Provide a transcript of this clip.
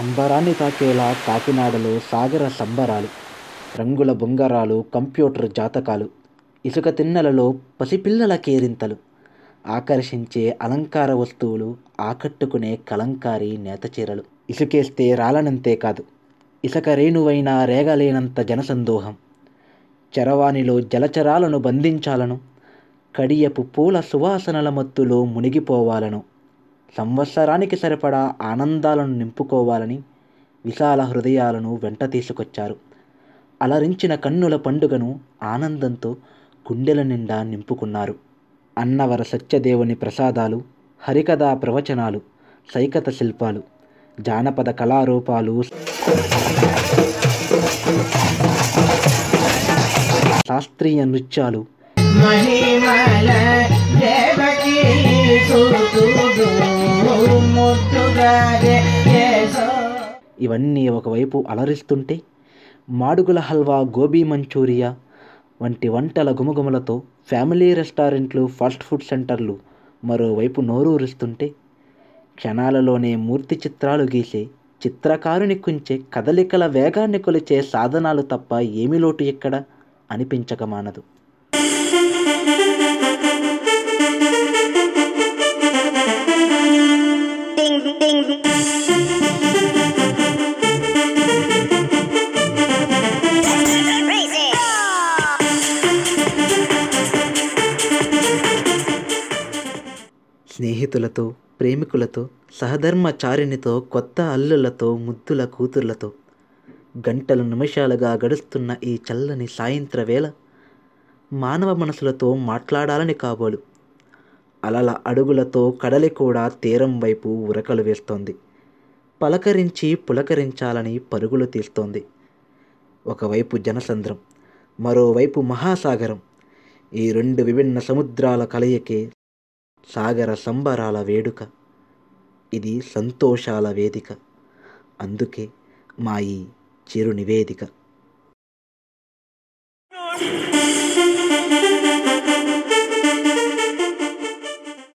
అంబరాన్ని తాకేలా కాకినాడలో సాగర సంబరాలు రంగుల బొంగరాలు కంప్యూటర్ జాతకాలు ఇసుక తిన్నెలలో పసిపిల్లల కేరింతలు ఆకర్షించే అలంకార వస్తువులు ఆకట్టుకునే కలంకారీ నేతచీరలు ఇసుకేస్తే రాలనంతే కాదు ఇసుక రేణువైన రేగలేనంత జనసందోహం. చరవాణిలో జలచరాలను బంధించాలను కడియపు పూల సువాసనల మత్తులో మునిగిపోవాలను. సంవత్సరానికి సరిపడా ఆనందాలను నింపుకోవాలని విశాల హృదయాలను వెంట తీసుకొచ్చారు. అలరించిన కన్నుల పండుగను ఆనందంతో గుండెల నిండా నింపుకున్నారు. అన్నవర సత్యదేవుని ప్రసాదాలు హరికథా ప్రవచనాలు సైకత శిల్పాలు జానపద కళారూపాలు శాస్త్రీయ నృత్యాలు. మహిమల ఇవన్నీ ఒకవైపు అలరిస్తుంటే మాడుగుల హల్వా గోబీ మంచూరియా వంటి వంటల గుమగుమలతో ఫ్యామిలీ రెస్టారెంట్లు ఫాస్ట్ ఫుడ్ సెంటర్లు మరోవైపు నోరూరుస్తుంటే క్షణాలలోనే మూర్తి చిత్రాలు గీసే చిత్రకారుని కుంచే కదలికల వేగాన్ని కొలిచే సాధనాలు తప్ప ఏమి లోటు ఎక్కడ? అనిపించక మానదు. స్నేహితులతో ప్రేమికులతో సహధర్మచారిణితో కొత్త అల్లులతో ముద్దుల కూతుర్లతో. గంటలు నిమిషాలుగా గడుస్తున్న ఈ చల్లని సాయంత్ర వేళ మానవ మనసులతో మాట్లాడాలని కాబోలు. అలల అడుగులతో కడలి కూడా తీరం వైపు ఉరకలు వేస్తోంది. పలకరించి పులకరించాలని పరుగులు తీస్తోంది. ఒకవైపు జనసంద్రం మరోవైపు మహాసాగరం. ఈ రెండు విభిన్న సముద్రాల కలయికే సాగర సంబరాల వేడుక. ఇది సంతోషాల వేదిక. అందుకే మా ఈ చిరు నివేదిక.